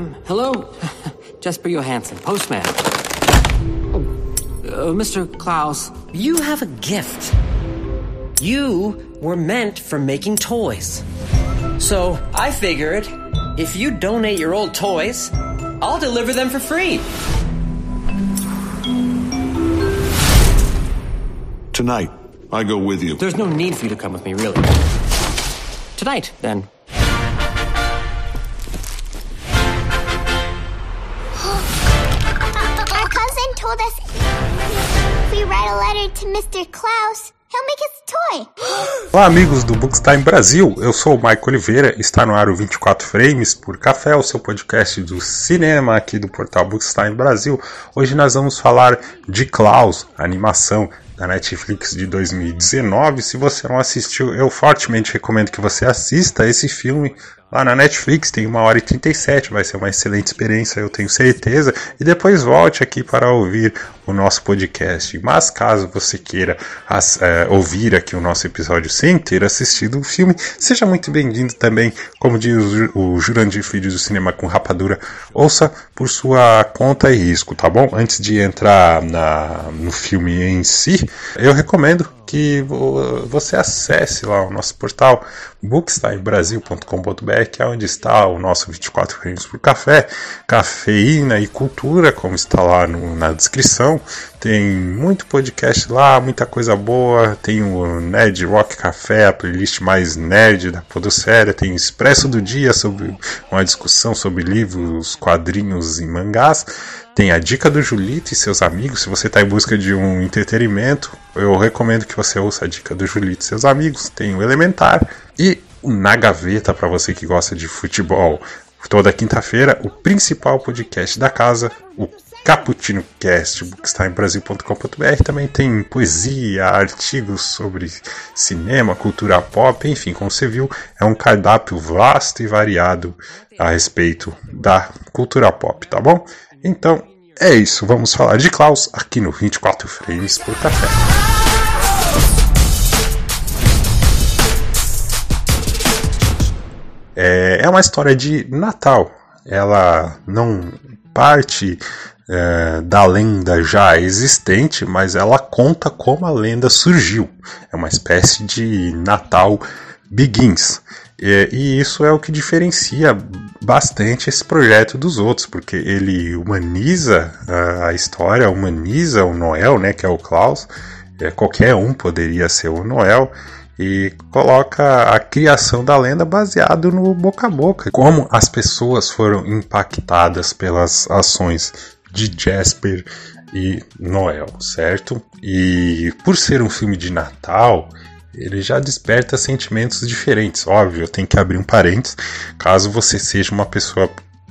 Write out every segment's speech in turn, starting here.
Um, hello? Jesper Johansson, postman. Oh, uh, Mr. Klaus. You have a gift. You were meant for making toys. So I figured if you donate your old toys, I'll deliver them for free. Tonight, I go with you. There's no need for you to come with me, really. Tonight, then. Olá, amigos do Bookstime Brasil. Eu sou o Maico Oliveira. Está no ar o 24 Frames por Café, o seu podcast do cinema aqui do portal Bookstime Brasil. Hoje nós vamos falar de Klaus, animação da Netflix de 2019. Se você não assistiu, eu fortemente recomendo que você assista esse filme lá na Netflix. Tem uma hora e 37, vai ser uma excelente experiência, eu tenho certeza. E depois volte aqui para ouvir o nosso podcast. Mas caso você queira as, é, ouvir aqui o nosso episódio sem ter assistido o filme, seja muito bem-vindo também. Como diz o Jurandir Filho do Cinema com Rapadura, ouça por sua conta e risco, tá bom? Antes de entrar na, no filme em si, eu recomendo que você acesse lá o nosso portal bookstimebrasil.com.br, que é onde está o nosso 24 frames por café, cafeína e cultura, como está lá no, na descrição. Tem muito podcast lá, muita coisa boa. Tem o Nerd Rock Café, a playlist mais nerd da Podosfera. Tem Expresso do Dia, sobre uma discussão sobre livros, quadrinhos e mangás. Tem a dica do Julito e seus amigos. Se você está em busca de um entretenimento, eu recomendo que você ouça a dica do Julito e seus amigos. Tem o Elementar e o Na Gaveta para você que gosta de futebol. Toda quinta-feira, o principal podcast da casa, o Caputino Cast, bookstimebrasil.com.br. Também tem poesia, artigos sobre cinema, cultura pop, enfim, como você viu, é um cardápio vasto e variado a respeito da cultura pop, tá bom? Então é isso, vamos falar de Klaus aqui no 24 Frames por Café. É, é uma história de Natal. Ela não parte é, da lenda já existente, mas ela conta como a lenda surgiu. É uma espécie de Natal Begins. E, e, isso é o que diferencia bastante esse projeto dos outros, porque ele humaniza a, a história, humaniza o Noel, né, que é o Klaus. É, qualquer um poderia ser o Noel e coloca a criação da lenda baseado no boca a boca, como as pessoas foram impactadas pelas ações de Jasper e Noel, certo? E por ser um filme de Natal, ele já desperta sentimentos diferentes. Óbvio, eu tenho que abrir um parênteses, caso você seja uma pessoa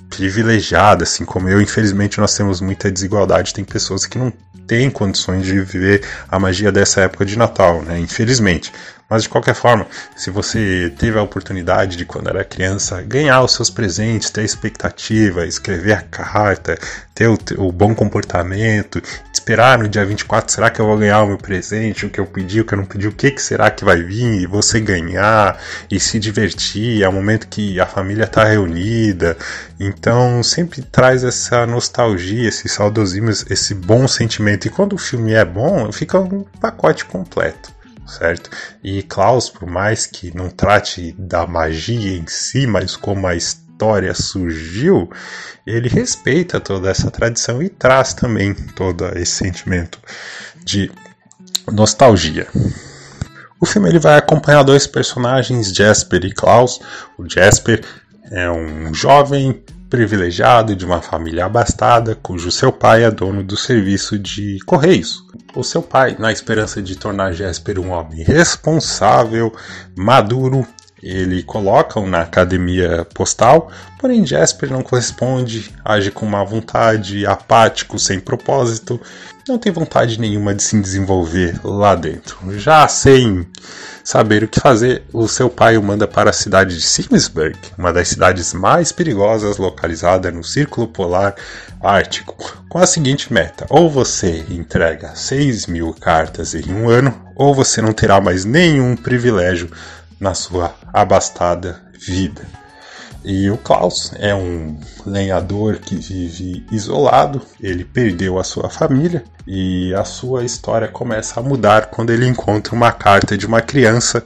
privilegiada, assim como eu, infelizmente nós temos muita desigualdade, tem pessoas que não têm condições de viver a magia dessa época de Natal, né? Infelizmente. Mas de qualquer forma, se você teve a oportunidade de, quando era criança, ganhar os seus presentes, ter a expectativa, escrever a carta, ter o, o, bom comportamento, esperar no dia 24, será que eu vou ganhar o meu presente, o que eu pedi, o que eu não pedi, o que, que será que vai vir, e você ganhar e se divertir, é o momento que a família está reunida. Então sempre traz essa nostalgia, esse saudosismo, esse bom sentimento. E quando o filme é bom, fica um pacote completo certo? E Klaus, por mais que não trate da magia em si, mas como a história surgiu, ele respeita toda essa tradição e traz também todo esse sentimento de nostalgia. O filme ele vai acompanhar dois personagens, Jasper e Klaus. O Jasper é um jovem privilegiado de uma família abastada, cujo seu pai é dono do serviço de correios. O seu pai, na esperança de tornar Jesper um homem responsável, maduro, ele coloca-o na academia postal, porém Jesper não corresponde, age com má vontade, apático, sem propósito, não tem vontade nenhuma de se desenvolver lá dentro. Já sem saber o que fazer, o seu pai o manda para a cidade de Simsburg, uma das cidades mais perigosas localizada no Círculo Polar Ártico, com a seguinte meta: ou você entrega 6 mil cartas em um ano, ou você não terá mais nenhum privilégio na sua abastada vida. E o Klaus é um lenhador que vive isolado, ele perdeu a sua família e a sua história começa a mudar quando ele encontra uma carta de uma criança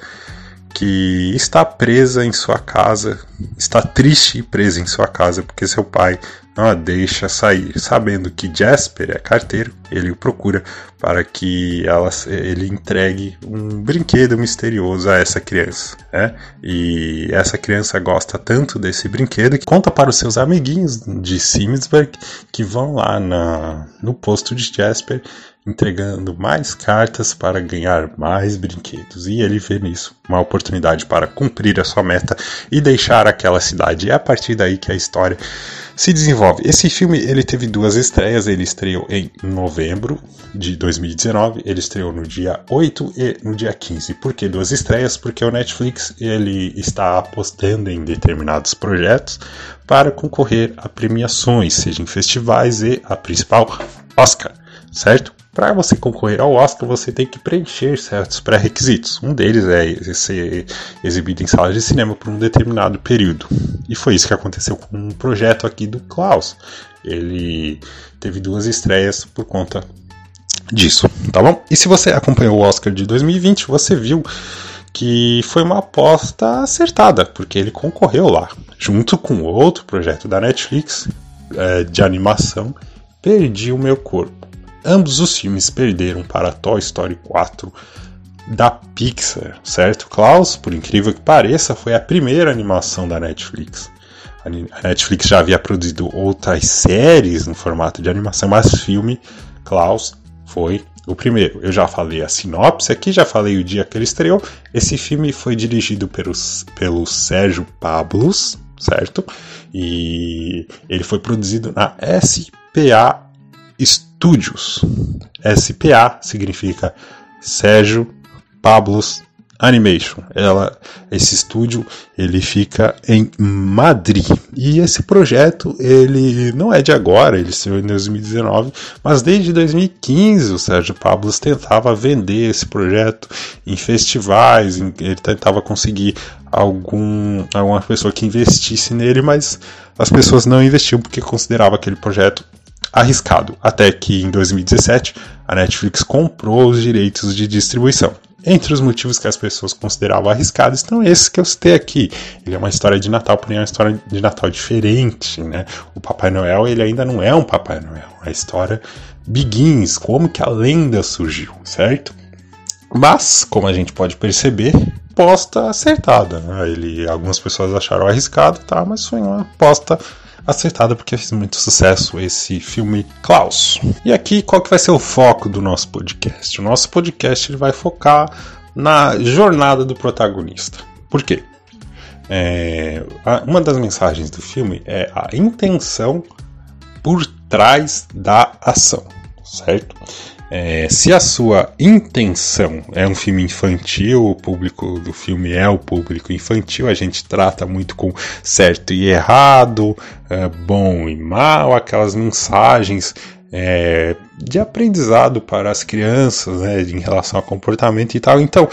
que está presa em sua casa, está triste e presa em sua casa porque seu pai não a deixa sair. Sabendo que Jasper é carteiro, ele o procura para que ela, ele entregue um brinquedo misterioso a essa criança. Né? E essa criança gosta tanto desse brinquedo que conta para os seus amiguinhos de Simsburg que vão lá na, no posto de Jasper entregando mais cartas para ganhar mais brinquedos. E ele vê nisso uma oportunidade para cumprir a sua meta e deixar aquela cidade. É a partir daí que a história se desenvolve. Esse filme ele teve duas estreias, ele estreou em novembro de 2019, ele estreou no dia 8 e no dia 15. Por que duas estreias? Porque o Netflix ele está apostando em determinados projetos para concorrer a premiações, seja em festivais e a principal Oscar, certo? Para você concorrer ao Oscar, você tem que preencher certos pré-requisitos. Um deles é ser exibido em salas de cinema por um determinado período. E foi isso que aconteceu com um projeto aqui do Klaus. Ele teve duas estreias por conta disso, tá bom? E se você acompanhou o Oscar de 2020, você viu que foi uma aposta acertada, porque ele concorreu lá, junto com outro projeto da Netflix é, de animação, Perdi o Meu Corpo. Ambos os filmes perderam para Toy Story 4 da Pixar, certo? Klaus, por incrível que pareça, foi a primeira animação da Netflix. A Netflix já havia produzido outras séries no formato de animação, mas filme Klaus foi o primeiro. Eu já falei a sinopse aqui, já falei o dia que ele estreou. Esse filme foi dirigido pelo, pelo Sérgio Pablos, certo? E ele foi produzido na SPA Studios. SPA significa Sérgio Pablos Animation. Ela, esse estúdio ele fica em Madrid e esse projeto ele não é de agora, ele saiu em 2019, mas desde 2015 o Sérgio Pablos tentava vender esse projeto em festivais, ele tentava conseguir algum alguma pessoa que investisse nele, mas as pessoas não investiam porque consideravam aquele projeto arriscado, até que em 2017 a Netflix comprou os direitos de distribuição. Entre os motivos que as pessoas consideravam arriscados estão esses que eu citei aqui. Ele é uma história de Natal, porém é uma história de Natal diferente, né? O Papai Noel, ele ainda não é um Papai Noel. A história begins, como que a lenda surgiu, certo? Mas, como a gente pode perceber, aposta acertada. Né? Ele, algumas pessoas acharam arriscado, tá? Mas foi uma aposta acertada porque fez muito sucesso esse filme Klaus. E aqui qual que vai ser o foco do nosso podcast? O nosso podcast ele vai focar na jornada do protagonista. Por quê? É, uma das mensagens do filme é a intenção por trás da ação, certo? É, se a sua intenção é um filme infantil, o público do filme é o público infantil, a gente trata muito com certo e errado, é, bom e mal, aquelas mensagens é, de aprendizado para as crianças, né, em relação ao comportamento e tal. Então,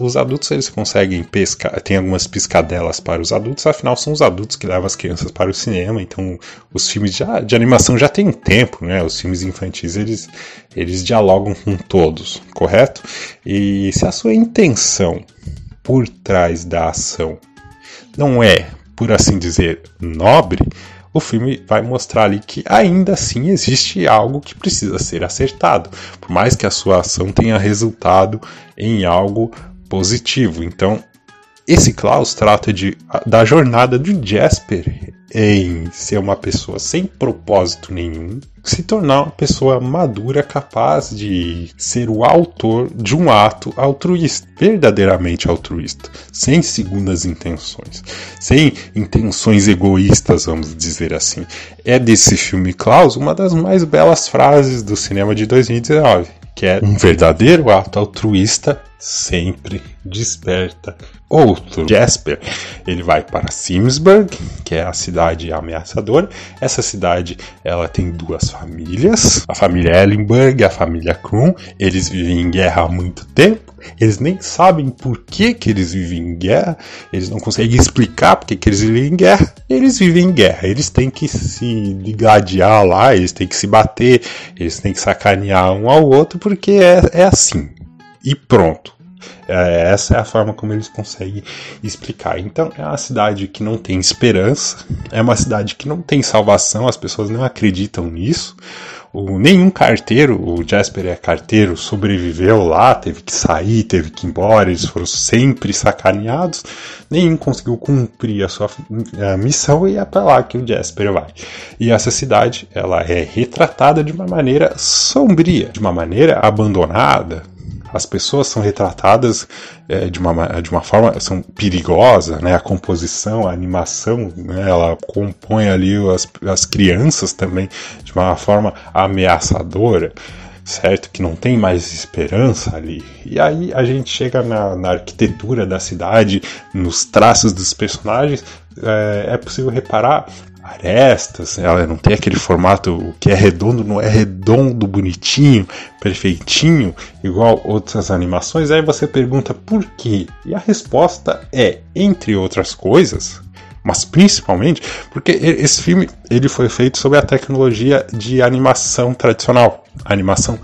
os adultos eles conseguem pescar, tem algumas piscadelas para os adultos, afinal são os adultos que levam as crianças para o cinema. Então, os filmes já, de animação já tem tempo, né? Os filmes infantis eles eles dialogam com todos, correto? E se a sua intenção por trás da ação não é, por assim dizer, nobre, o filme vai mostrar ali que ainda assim existe algo que precisa ser acertado, por mais que a sua ação tenha resultado em algo positivo. Então, esse Klaus trata de, da jornada de Jasper em ser uma pessoa sem propósito nenhum, se tornar uma pessoa madura capaz de ser o autor de um ato altruísta, verdadeiramente altruísta, sem segundas intenções, sem intenções egoístas, vamos dizer assim. É desse filme Klaus uma das mais belas frases do cinema de 2019, que é um verdadeiro ato altruísta sempre desperta outro. Jasper, ele vai para Simsburg, que é a cidade ameaçadora. Essa cidade, ela tem duas famílias, a família Ellenberg e a família Krum. Eles vivem em guerra há muito tempo. Eles nem sabem por que, que eles vivem em guerra. Eles não conseguem explicar por que, que eles vivem em guerra. Eles vivem em guerra. Eles têm que se gladiar lá, eles têm que se bater, eles têm que sacanear um ao outro, porque é, é assim. E pronto. É, essa é a forma como eles conseguem explicar. Então, é uma cidade que não tem esperança, é uma cidade que não tem salvação, as pessoas não acreditam nisso. O, nenhum carteiro, o Jasper é carteiro, sobreviveu lá, teve que sair, teve que ir embora, eles foram sempre sacaneados. Nenhum conseguiu cumprir a sua a missão e é para lá que o Jasper vai. E essa cidade, ela é retratada de uma maneira sombria, de uma maneira abandonada, as pessoas são retratadas é, de, uma, de uma forma são perigosa, né? A composição, a animação, né? ela compõe ali as, as crianças também de uma forma ameaçadora certo? Que não tem mais esperança ali. E aí a gente chega na, na arquitetura da cidade, nos traços dos personagens, é, é, possível reparar arestas, ela não tem aquele formato que é redondo, não é redondo, bonitinho, perfeitinho, igual outras animações. Aí você pergunta por quê? E a resposta é, entre outras coisas, mas principalmente porque esse filme ele foi feito sob a tecnologia de animação tradicional, animação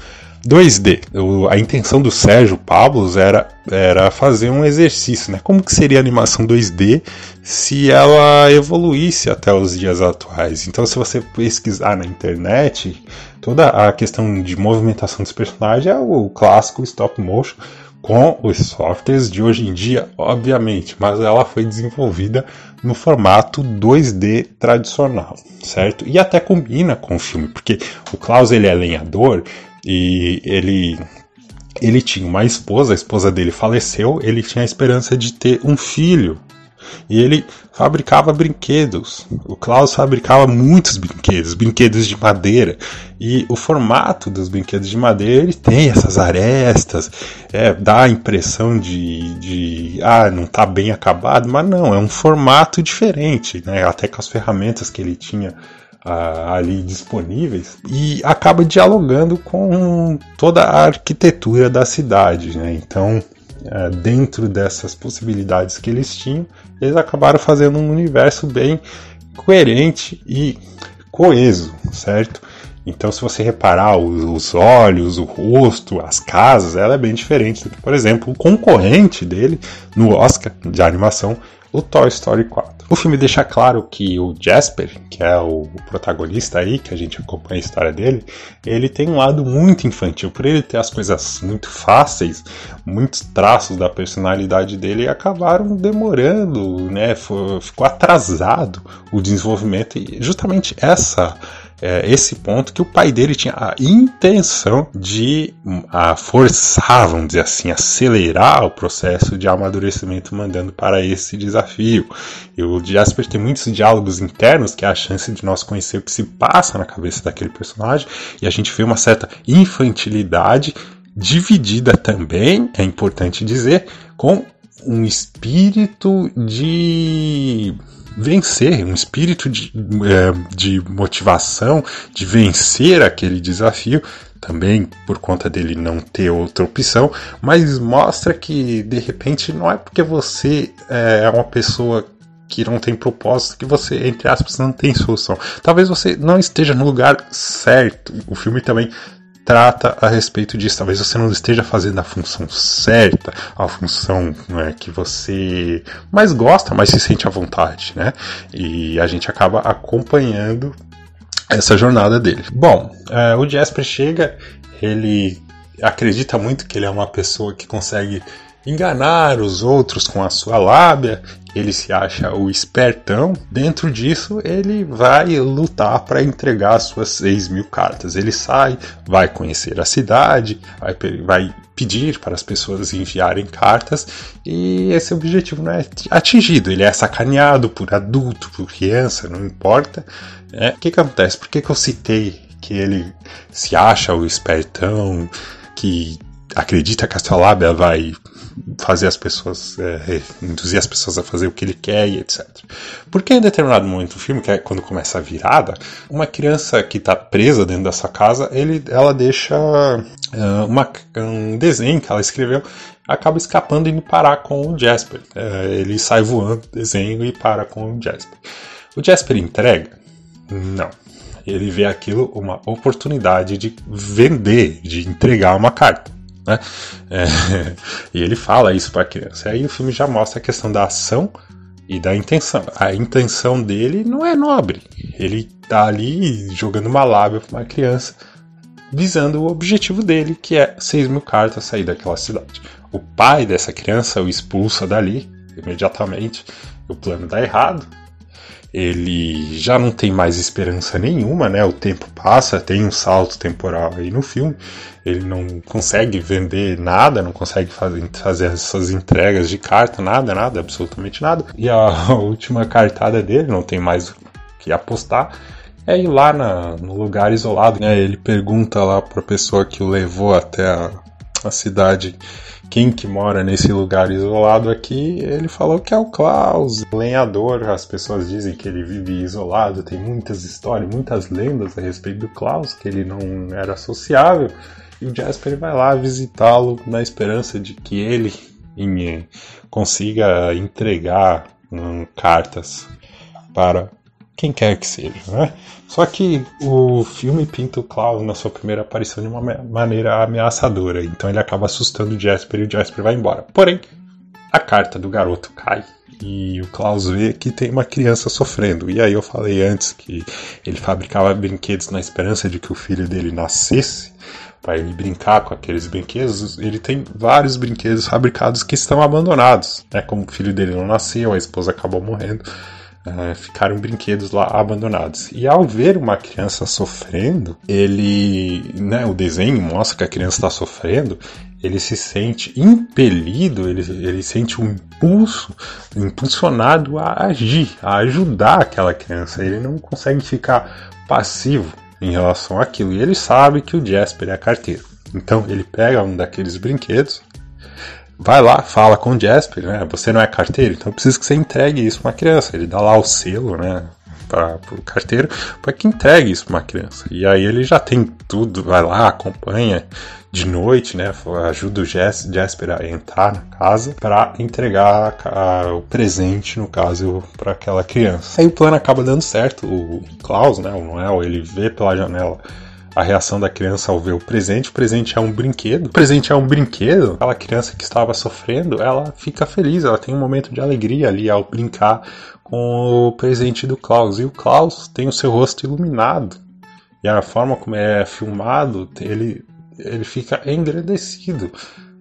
2D. O, a intenção do Sérgio Pablos era, era fazer um exercício, né? Como que seria a animação 2D se ela evoluísse até os dias atuais? Então, se você pesquisar na internet, toda a questão de movimentação dos personagens é o clássico stop motion com os softwares de hoje em dia, obviamente, mas ela foi desenvolvida no formato 2D tradicional, certo? E até combina com o filme, porque o Klaus ele é lenhador e ele ele tinha uma esposa, a esposa dele faleceu, ele tinha a esperança de ter um filho. E ele fabricava brinquedos. O Klaus fabricava muitos brinquedos, brinquedos de madeira. E o formato dos brinquedos de madeira ele tem essas arestas, é, dá a impressão de, de ah, não está bem acabado, mas não, é um formato diferente, né? Até com as ferramentas que ele tinha ali disponíveis e acaba dialogando com toda a arquitetura da cidade. Né? Então, é, dentro dessas possibilidades que eles tinham, eles acabaram fazendo um universo bem coerente e coeso, certo? Então, se você reparar os, olhos, o rosto, as casas, ela é bem diferente do que, por exemplo, o concorrente dele no Oscar de animação, o Toy Story 4. O filme deixa claro que o Jasper, que é o protagonista aí, que a gente acompanha a história dele, ele tem um lado muito infantil. Por ele ter as coisas muito fáceis, muitos traços da personalidade dele acabaram demorando, né? Ficou atrasado o desenvolvimento. E justamente essa é, esse ponto que o pai dele tinha a intenção de a forçar, vamos dizer assim, acelerar o processo de amadurecimento, mandando para esse desafio. E o Jasper tem muitos diálogos internos, que é a chance de nós conhecer o que se passa na cabeça daquele personagem, e a gente vê uma certa infantilidade dividida também, é importante dizer, com um espírito de vencer, um espírito de, é, de motivação, de vencer aquele desafio, também por conta dele não ter outra opção, mas mostra que de repente não é porque você é, é uma pessoa que não tem propósito, que você, entre aspas, não tem solução. Talvez você não esteja no lugar certo. O filme também trata a respeito disso. Talvez você não esteja fazendo a função certa, a função né, que você mais gosta, mais se sente à vontade, né? E a gente acaba acompanhando essa jornada dele. Bom, é, o Jasper chega, ele acredita muito que ele é uma pessoa que consegue enganar os outros com a sua lábia, ele se acha o espertão. Dentro disso, ele vai lutar para entregar as suas 6 mil cartas. Ele sai, vai conhecer a cidade, vai, vai pedir para as pessoas enviarem cartas e esse objetivo não é atingido. Ele é sacaneado por adulto, por criança, não importa. É, o que, que acontece? Por que, que eu citei que ele se acha o espertão, que acredita que a astrolabe vai fazer as pessoas, é, induzir as pessoas a fazer o que ele quer e etc. Porque em determinado momento do filme, que é quando começa a virada, uma criança que está presa dentro dessa casa, ele, ela deixa uh, uma, um desenho que ela escreveu acaba escapando e indo parar com o Jasper. É, ele sai voando, desenho e para com o Jasper. O Jasper entrega? Não. Ele vê aquilo uma oportunidade de vender, de entregar uma carta. Né? É, e ele fala isso para a criança. Aí o filme já mostra a questão da ação e da intenção. A intenção dele não é nobre. Ele tá ali jogando uma lábia para uma criança, visando o objetivo dele, que é 6 mil cartas sair daquela cidade. O pai dessa criança o expulsa dali imediatamente. O plano dá errado ele já não tem mais esperança nenhuma, né? O tempo passa, tem um salto temporal aí no filme. Ele não consegue vender nada, não consegue fazer, essas entregas de carta, nada, nada, absolutamente nada. E a última cartada dele, não tem mais o que apostar, é ir lá na, no lugar isolado. Né? Ele pergunta lá para a pessoa que o levou até a, a cidade quem que mora nesse lugar isolado aqui, ele falou que é o Klaus, lenhador. As pessoas dizem que ele vive isolado, tem muitas histórias, muitas lendas a respeito do Klaus, que ele não era sociável. E o Jasper vai lá visitá-lo na esperança de que ele em, consiga entregar um, cartas para quem quer que seja, né? Só que o filme pinta o Klaus na sua primeira aparição de uma maneira ameaçadora, então ele acaba assustando o Jasper e o Jasper vai embora. Porém, a carta do garoto cai e o Klaus vê que tem uma criança sofrendo. E aí eu falei antes que ele fabricava brinquedos na esperança de que o filho dele nascesse para ele brincar com aqueles brinquedos. Ele tem vários brinquedos fabricados que estão abandonados, né? Como o filho dele não nasceu, a esposa acabou morrendo uh, ficaram brinquedos lá abandonados. E ao ver uma criança sofrendo, ele, né, o desenho mostra que a criança está sofrendo, ele se sente impelido, ele, ele sente um impulso, impulsionado a agir, a ajudar aquela criança. Ele não consegue ficar passivo em relação àquilo. E ele sabe que o Jasper é carteiro. Então ele pega um daqueles brinquedos, vai lá, fala com o Jasper, né? Você não é carteiro, então eu preciso que você entregue isso para uma criança. Ele dá lá o selo, né? Para o carteiro, para que entregue isso para uma criança. E aí ele já tem tudo, vai lá, acompanha de noite, né? Ajuda o Jasper a entrar na casa para entregar a, o presente, no caso, para aquela criança. Aí o plano acaba dando certo. O Klaus, né? O Noel, ele vê pela janela a reação da criança ao ver o presente. O presente é um brinquedo. O presente é um brinquedo. Aquela criança que estava sofrendo, ela fica feliz, ela tem um momento de alegria ali ao brincar com o presente do Klaus. E o Klaus tem o seu rosto iluminado. E a forma como é filmado, ele, ele fica engrandecido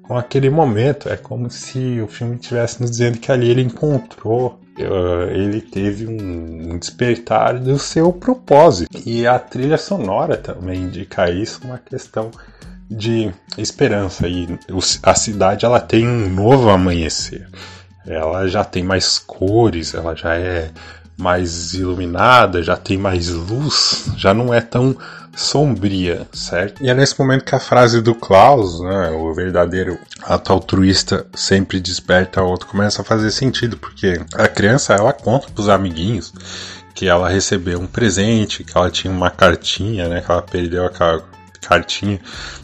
com aquele momento. É como se o filme estivesse nos dizendo que ali ele encontrou uh, ele teve um despertar do seu propósito. E a trilha sonora também indica isso, uma questão de esperança. E a cidade ela tem um novo amanhecer. Ela já tem mais cores, ela já é mais iluminada, já tem mais luz, já não é tão sombria, certo? E é nesse momento que a frase do Klaus, né, o verdadeiro ato altruísta sempre desperta outro, começa a fazer sentido, porque a criança ela conta pros amiguinhos que ela recebeu um presente, que ela tinha uma cartinha, né, que ela perdeu aquela cartinha,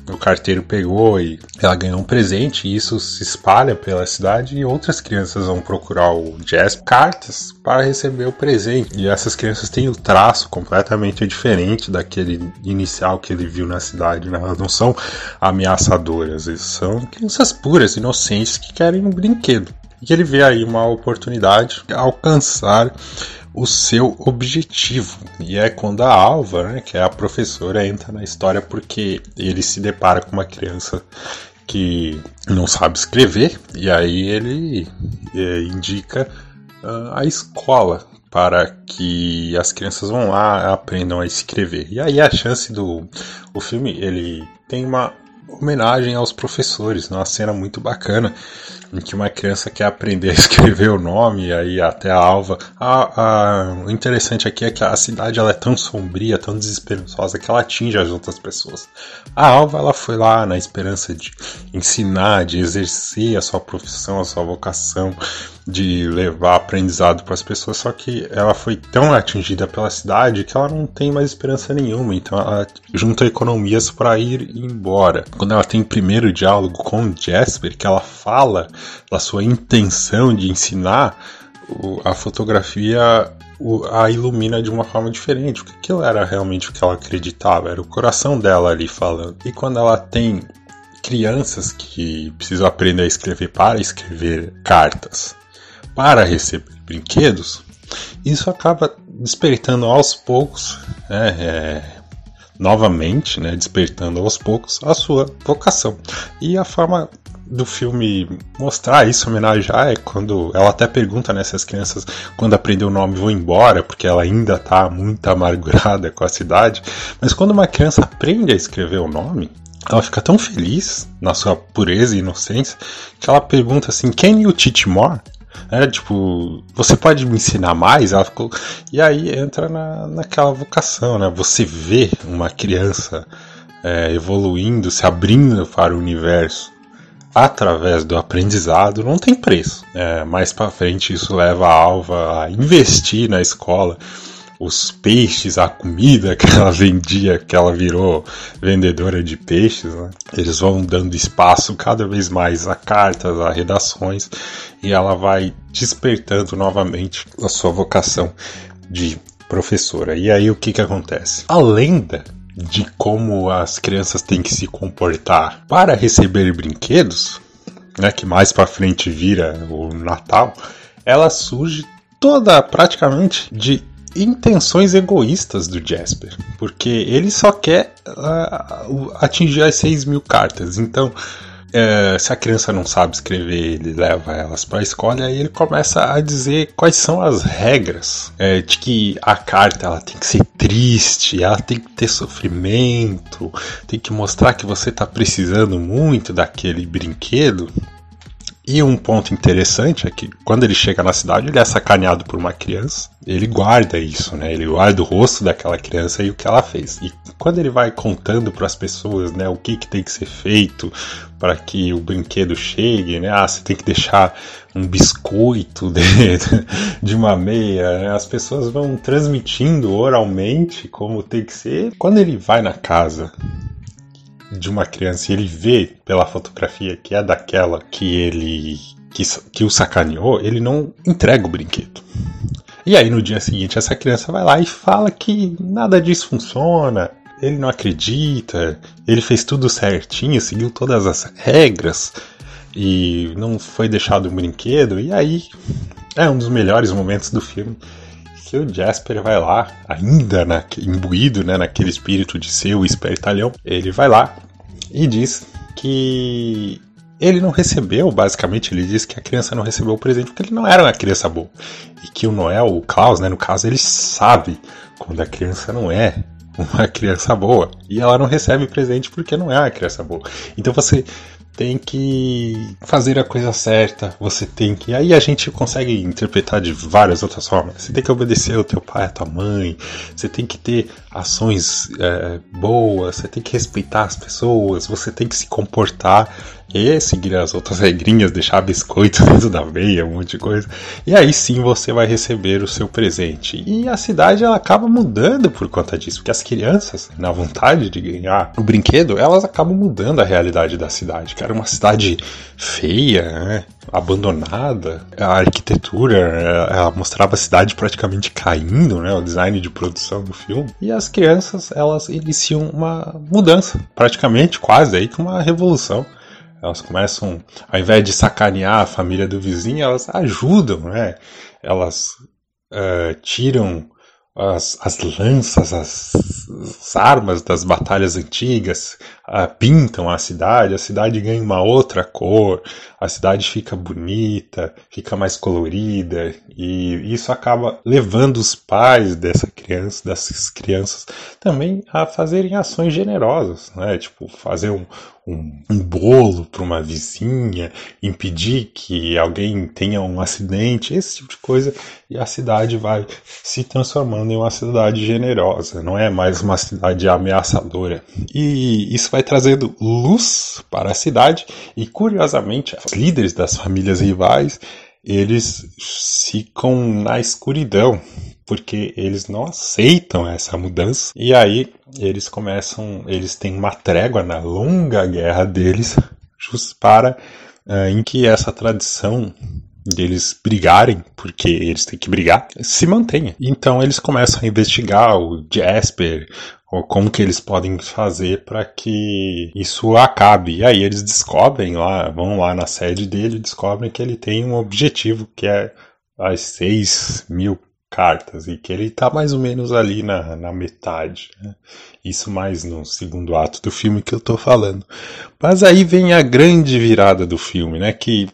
o carteiro pegou e ela ganhou um presente, e isso se espalha pela cidade e outras crianças vão procurar o Jazz cartas para receber o presente. E essas crianças têm o traço completamente diferente daquele inicial que ele viu na cidade, né? elas não são ameaçadoras, são crianças puras, inocentes que querem um brinquedo. E ele vê aí uma oportunidade de alcançar o seu objetivo. E é quando a Alva, né, que é a professora, entra na história porque ele se depara com uma criança que não sabe escrever e aí ele é, indica uh, a escola para que as crianças vão lá aprendam a escrever. E aí a chance do o filme ele tem uma homenagem aos professores, né? uma cena muito bacana em que uma criança quer aprender a escrever o nome, e aí até a alva. A, a, o interessante aqui é que a cidade ela é tão sombria, tão desesperançosa, que ela atinge as outras pessoas. A alva ela foi lá na esperança de ensinar, de exercer a sua profissão, a sua vocação, de levar aprendizado para as pessoas, só que ela foi tão atingida pela cidade que ela não tem mais esperança nenhuma, então ela junta economias para ir embora. Quando ela tem o primeiro diálogo com Jasper, que ela fala da sua intenção de ensinar, a fotografia a ilumina de uma forma diferente. O que aquilo era realmente o que ela acreditava, era o coração dela ali falando. E quando ela tem crianças que precisam aprender a escrever para escrever cartas, para receber brinquedos, isso acaba despertando aos poucos, né, é, novamente, né, despertando aos poucos a sua vocação. E a forma do filme mostrar isso, homenagear, é quando ela até pergunta né, crianças, quando aprender o nome, vão embora, porque ela ainda está muito amargurada com a cidade. Mas quando uma criança aprende a escrever o nome, ela fica tão feliz na sua pureza e inocência que ela pergunta assim: Can you teach more? É, tipo, você pode me ensinar mais? Ela ficou... E aí entra na, naquela vocação, né? Você vê uma criança é, evoluindo, se abrindo para o universo através do aprendizado, não tem preço. É, mais para frente isso leva a Alva a investir na escola os peixes, a comida que ela vendia, que ela virou vendedora de peixes, né? eles vão dando espaço cada vez mais a cartas, a redações, e ela vai despertando novamente a sua vocação de professora. E aí o que, que acontece? A lenda de como as crianças têm que se comportar para receber brinquedos, né, que mais para frente vira o Natal, ela surge toda praticamente de intenções egoístas do Jasper, porque ele só quer uh, atingir as 6 mil cartas. Então, uh, se a criança não sabe escrever, ele leva elas para a escola e ele começa a dizer quais são as regras uh, de que a carta ela tem que ser triste, ela tem que ter sofrimento, tem que mostrar que você está precisando muito daquele brinquedo. E um ponto interessante é que quando ele chega na cidade, ele é sacaneado por uma criança. Ele guarda isso, né? Ele guarda o rosto daquela criança e o que ela fez. E quando ele vai contando para as pessoas, né, o que, que tem que ser feito para que o brinquedo chegue, né? Ah, você tem que deixar um biscoito de, de uma meia. Né? As pessoas vão transmitindo oralmente como tem que ser. Quando ele vai na casa de uma criança e ele vê pela fotografia que é daquela que ele que, que o sacaneou, ele não entrega o brinquedo. E aí no dia seguinte essa criança vai lá e fala que nada disso funciona, ele não acredita, ele fez tudo certinho, seguiu todas as regras e não foi deixado um brinquedo. E aí é um dos melhores momentos do filme que o Jasper vai lá, ainda na, imbuído né, naquele espírito de ser o espertalhão, ele vai lá e diz que ele não recebeu, basicamente, ele diz que a criança não recebeu o presente porque ele não era uma criança boa. E que o Noel, o Klaus, né, no caso, ele sabe quando a criança não é uma criança boa. E ela não recebe presente porque não é uma criança boa. Então você tem que fazer a coisa certa, você tem que. Aí a gente consegue interpretar de várias outras formas. Você tem que obedecer ao teu pai, à tua mãe, você tem que ter ações é, boas, você tem que respeitar as pessoas, você tem que se comportar e seguir as outras regrinhas, deixar biscoito dentro da meia, um monte de coisa. E aí sim você vai receber o seu presente. E a cidade ela acaba mudando por conta disso, porque as crianças, na vontade de ganhar o brinquedo, elas acabam mudando a realidade da cidade, que era uma cidade feia, né? abandonada. A arquitetura, ela mostrava a cidade praticamente caindo, né? o design de produção do filme. E as crianças, elas iniciam uma mudança, praticamente quase aí com uma revolução elas começam, ao invés de sacanear a família do vizinho, elas ajudam, né? Elas uh, tiram as, as lanças, as, as, armas das batalhas antigas, uh, pintam a cidade, a cidade ganha uma outra cor, a cidade fica bonita, fica mais colorida, e isso acaba levando os pais dessa criança, dessas crianças, também a fazerem ações generosas, né? Tipo, fazer um, um, um bolo para uma vizinha, impedir que alguém tenha um acidente, esse tipo de coisa, e a cidade vai se transformando em uma cidade generosa, não é mais uma cidade ameaçadora. E isso vai trazendo luz para a cidade, e curiosamente, os líderes das famílias rivais eles ficam na escuridão, porque eles não aceitam essa mudança. E aí eles começam, eles têm uma trégua na longa guerra deles, para uh, em que essa tradição deles brigarem, porque eles têm que brigar, se mantenha. Então eles começam a investigar o Jasper, ou como que eles podem fazer para que isso acabe. E aí eles descobrem lá, vão lá na sede dele e descobrem que ele tem um objetivo que é as 6 mil cartas e que ele está mais ou menos ali na, na metade. Né? Isso mais no segundo ato do filme que eu estou falando. Mas aí vem a grande virada do filme, né? Que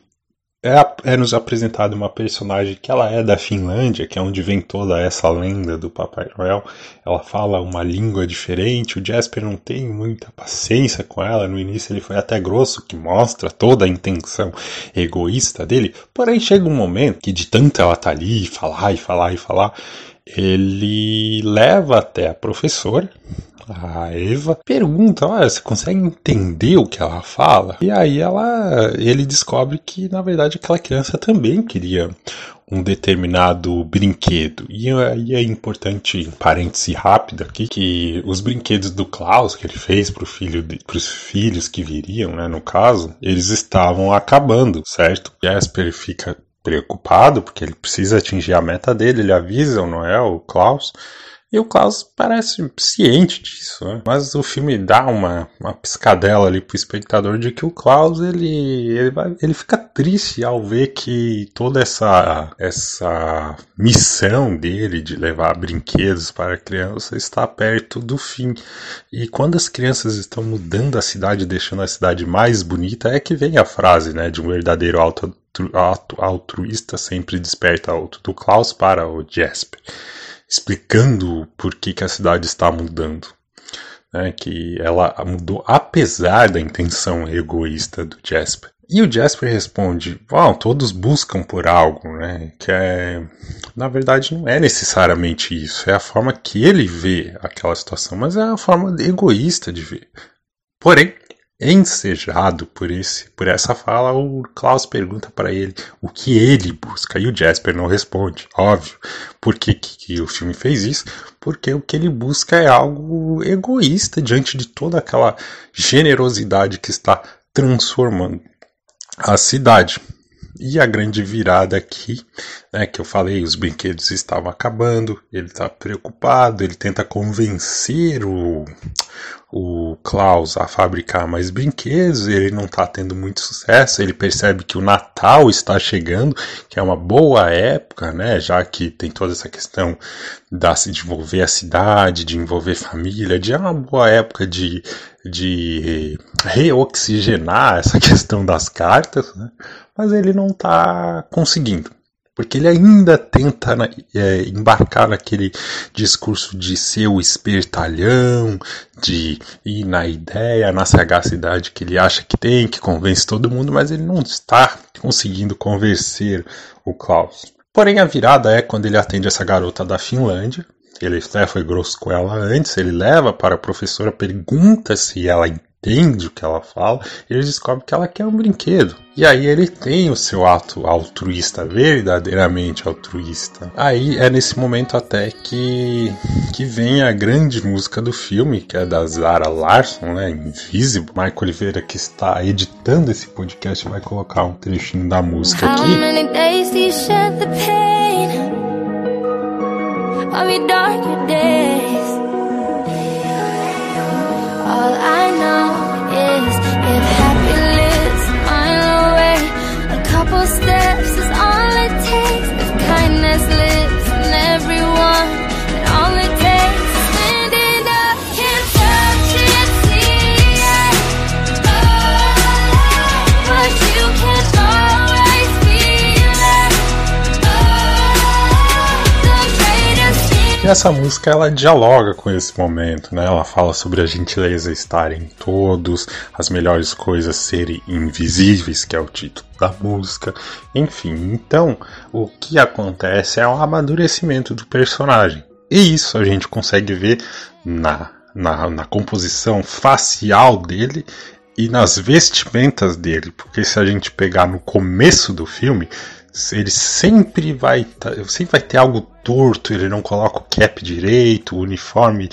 é, é nos apresentado uma personagem que ela é da Finlândia, que é onde vem toda essa lenda do Papai Noel. Ela fala uma língua diferente, o Jasper não tem muita paciência com ela. No início ele foi até grosso, que mostra toda a intenção egoísta dele. Porém chega um momento que de tanto ela tá ali, falar e falar e falar, ele leva até a professora, a Eva pergunta, olha, você consegue entender o que ela fala? E aí ela, ele descobre que na verdade aquela criança também queria um determinado brinquedo. E aí é importante, parêntese rápido aqui, que os brinquedos do Klaus que ele fez para filho os filhos que viriam, né, no caso, eles estavam acabando, certo? Jasper fica preocupado porque ele precisa atingir a meta dele, ele avisa o Noel, o Klaus, e o Klaus parece ciente disso, né? mas o filme dá uma, uma piscadela ali pro espectador de que o Klaus ele, ele, vai, ele fica triste ao ver que toda essa, essa missão dele de levar brinquedos para a criança está perto do fim. E quando as crianças estão mudando a cidade, deixando a cidade mais bonita, é que vem a frase né, de um verdadeiro auto, altruísta sempre desperta alto do Klaus para o Jasper explicando por que, que a cidade está mudando. Né, que ela mudou apesar da intenção egoísta do Jasper. E o Jasper responde: wow, todos buscam por algo, né? Que é. Na verdade, não é necessariamente isso. É a forma que ele vê aquela situação, mas é a forma egoísta de ver. Porém, Ensejado por, esse, por essa fala, o Klaus pergunta para ele o que ele busca e o Jasper não responde. Óbvio. Por que, que, o filme fez isso? Porque o que ele busca é algo egoísta diante de toda aquela generosidade que está transformando a cidade. E a grande virada aqui, né, que eu falei, os brinquedos estavam acabando, ele está preocupado, ele tenta convencer o, o Klaus a fabricar mais brinquedos, ele não está tendo muito sucesso, ele percebe que o Natal está chegando, que é uma boa época, né, já que tem toda essa questão da, de envolver a cidade, de envolver família, de é uma boa época de, de reoxigenar essa questão das cartas, né? Mas ele não está conseguindo. Porque ele ainda tenta né, é, embarcar naquele discurso de ser o espertalhão, de ir na ideia, na sagacidade que ele acha que tem, que convence todo mundo, mas ele não está conseguindo convencer o Klaus. Porém, a virada é quando ele atende essa garota da Finlândia. Ele até foi grosso com ela antes, ele leva para a professora, pergunta se ela entende o que ela fala, ele descobre que ela quer um brinquedo. E aí ele tem o seu ato altruísta, verdadeiramente altruísta. Aí é nesse momento até que, que vem a grande música do filme, que é da Zara Larson, né? Invisible. Marco Oliveira, que está editando esse podcast, vai colocar um trechinho da música aqui. All E essa música ela dialoga com esse momento, né? Ela fala sobre a gentileza estar em todos, as melhores coisas serem invisíveis, que é o título da música. Enfim, então o que acontece é um amadurecimento do personagem. E isso a gente consegue ver na, na, na composição facial dele e nas vestimentas dele, porque se a gente pegar no começo do filme, ele sempre vai tá, sempre vai ter algo torto, ele não coloca o cap direito, o uniforme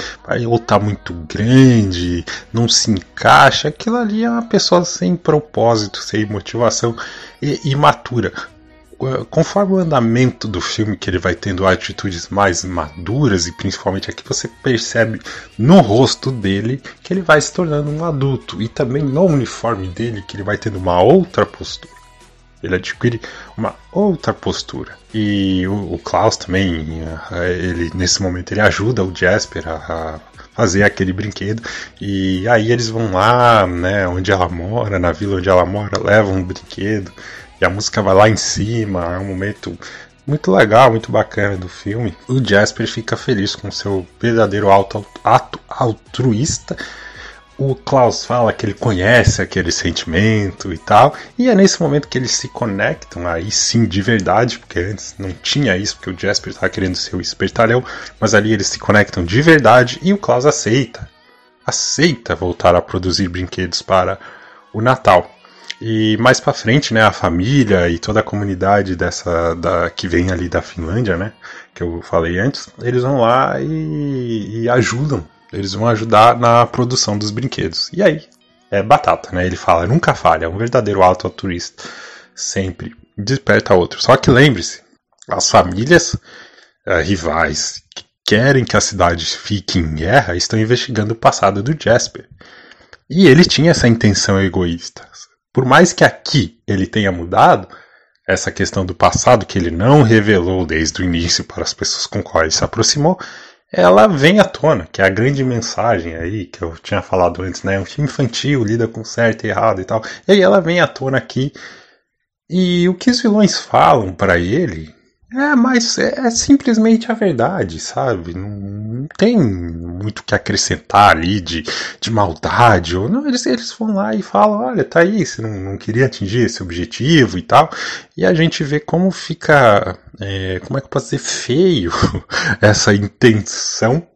ou tá muito grande, não se encaixa. Aquilo ali é uma pessoa sem propósito, sem motivação e imatura conforme o andamento do filme que ele vai tendo atitudes mais maduras e principalmente aqui você percebe no rosto dele que ele vai se tornando um adulto e também no uniforme dele que ele vai tendo uma outra postura. Ele adquire uma outra postura. E o, o Klaus também, eh, ele nesse momento ele ajuda o Jasper a, a fazer aquele brinquedo. E aí eles vão lá, né, onde ela mora, na vila onde ela mora, levam um brinquedo e a música vai lá em cima, é um momento muito legal, muito bacana do filme. O Jasper fica feliz com seu verdadeiro ato, ato altruísta. O Klaus fala que ele conhece aquele sentimento e tal, e é nesse momento que eles se conectam, aí sim de verdade, porque antes não tinha isso, porque o Jasper estava querendo ser o espertalhão, mas ali eles se conectam de verdade e o Klaus aceita, aceita voltar a produzir brinquedos para o Natal. E mais para frente, né, a família e toda a comunidade dessa da que vem ali da Finlândia, né, que eu falei antes, eles vão lá e, e ajudam. Eles vão ajudar na produção dos brinquedos. E aí, é batata, né? Ele fala, nunca falha, é um verdadeiro auto-turista. Sempre desperta outro. Só que lembre-se, as famílias uh, rivais que querem que a cidade fique em guerra estão investigando o passado do Jasper. E ele tinha essa intenção egoísta. Por mais que aqui ele tenha mudado, essa questão do passado que ele não revelou desde o início para as pessoas com quais se aproximou, ela vem à tona, que é a grande mensagem aí que eu tinha falado antes, né? Um filme infantil lida com certo e errado e tal. E aí ela vem à tona aqui. E o que os vilões falam para ele é, mas é, é, simplesmente a verdade, sabe? Não, não tem muito o que acrescentar ali de, de maldade. Ou não, eles, eles vão lá e falam, olha, tá aí, você não, não queria atingir esse objetivo e tal. E a gente vê como fica, é, como é que posso dizer, feio essa intenção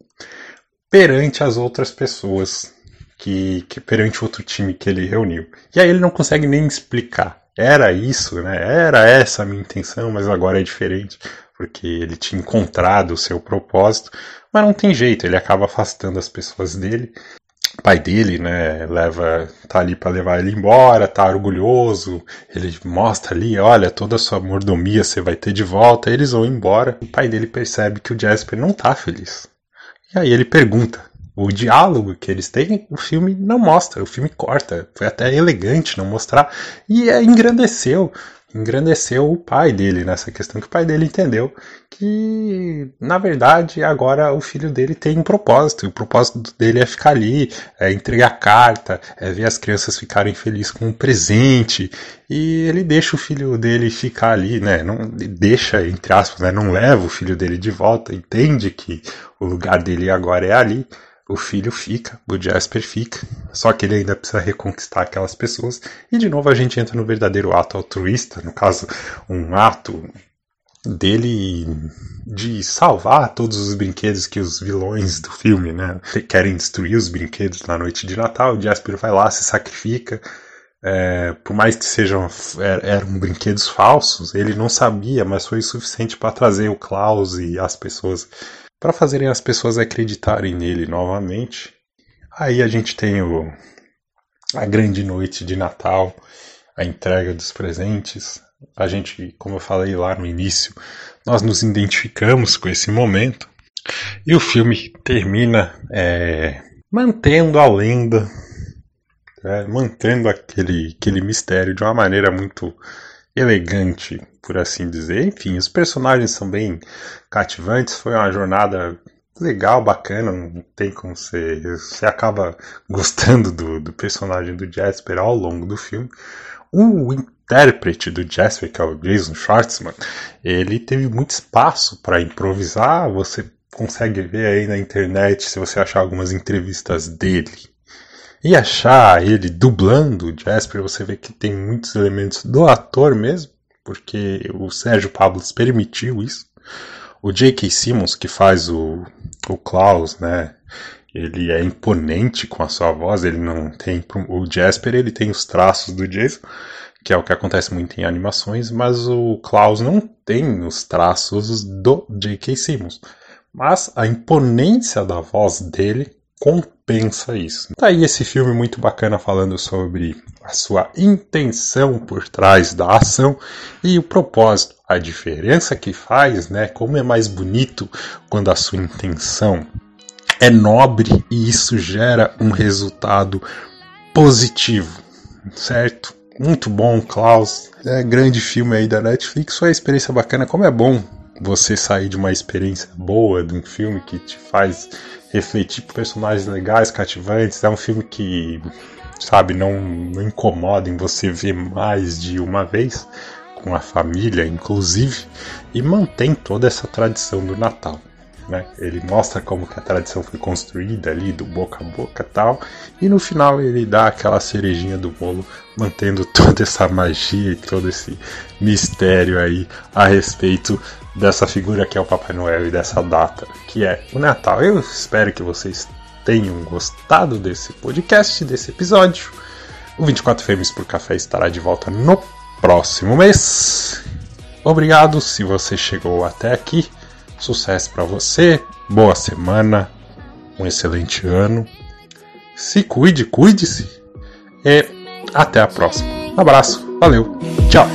perante as outras pessoas. Que, que perante outro time que ele reuniu. E aí ele não consegue nem explicar era isso, né? Era essa a minha intenção, mas agora é diferente, porque ele tinha encontrado o seu propósito, mas não tem jeito, ele acaba afastando as pessoas dele. O pai dele, né, leva, tá ali para levar ele embora, tá orgulhoso, ele mostra ali, olha, toda a sua mordomia você vai ter de volta, eles vão embora. O pai dele percebe que o Jasper não tá feliz. E aí ele pergunta: o diálogo que eles têm, o filme não mostra, o filme corta. Foi até elegante não mostrar. E é, engrandeceu. Engrandeceu o pai dele nessa questão, que o pai dele entendeu que, na verdade, agora o filho dele tem um propósito. E o propósito dele é ficar ali, é entregar carta, é ver as crianças ficarem felizes com um presente. E ele deixa o filho dele ficar ali, né? Não deixa, entre aspas, né? Não leva o filho dele de volta, entende que o lugar dele agora é ali o filho fica, o Jasper fica, só que ele ainda precisa reconquistar aquelas pessoas, e de novo a gente entra no verdadeiro ato altruísta, no caso, um ato dele de salvar todos os brinquedos que os vilões do filme, né, querem destruir os brinquedos na noite de Natal, o Jasper vai lá, se sacrifica, é, por mais que sejam é, eram brinquedos falsos, ele não sabia, mas foi o suficiente para trazer o Klaus e as pessoas para fazerem as pessoas acreditarem nele novamente. Aí a gente tem o, a grande noite de Natal, a entrega dos presentes. A gente, como eu falei lá no início, nós nos identificamos com esse momento. E o filme termina é, mantendo a lenda, é, mantendo aquele, aquele mistério de uma maneira muito elegante, por assim dizer. Enfim, os personagens são bem cativantes. Foi uma jornada legal, bacana. Não tem como você. Você acaba gostando do, do personagem do Jasper ao longo do filme. O intérprete do Jasper, que é o Jason Schwartzman, ele teve muito espaço para improvisar. Você consegue ver aí na internet se você achar algumas entrevistas dele e achar ele dublando o Jasper, você vê que tem muitos elementos do ator mesmo, porque o Sérgio Pablos permitiu isso. O J.K. Simmons, que faz o, o Klaus, né? Ele é imponente com a sua voz, ele não tem. O Jasper ele tem os traços do Jason, que é o que acontece muito em animações, mas o Klaus não tem os traços do J.K. Simmons. Mas a imponência da voz dele compensa isso. Tá aí esse filme muito bacana falando sobre a sua intenção por trás da ação e o propósito, a diferença que faz, né? Como é mais bonito quando a sua intenção é nobre e isso gera um resultado positivo, certo? Muito bom, Klaus. É grande filme aí da Netflix, sua experiência bacana. Como é bom você sair de uma experiência boa, de um filme que te faz refletir personagens legais, cativantes. É um filme que, sabe, não, não incomoda em você ver mais de uma vez, com a família, inclusive, e mantém toda essa tradição do Natal. Né? Ele mostra como que a tradição foi construída ali, do boca a boca tal, e no final ele dá aquela cerejinha do bolo, mantendo toda essa magia e todo esse mistério aí a respeito dessa figura que é o Papai Noel e dessa data que é o Natal. Eu espero que vocês tenham gostado desse podcast, desse episódio. O 24 Frames por Café estará de volta no próximo mês. Obrigado se você chegou até aqui. Sucesso para você, boa semana, um excelente ano. Se cuide, cuide-se. E até a próxima. Um abraço, valeu, tchau.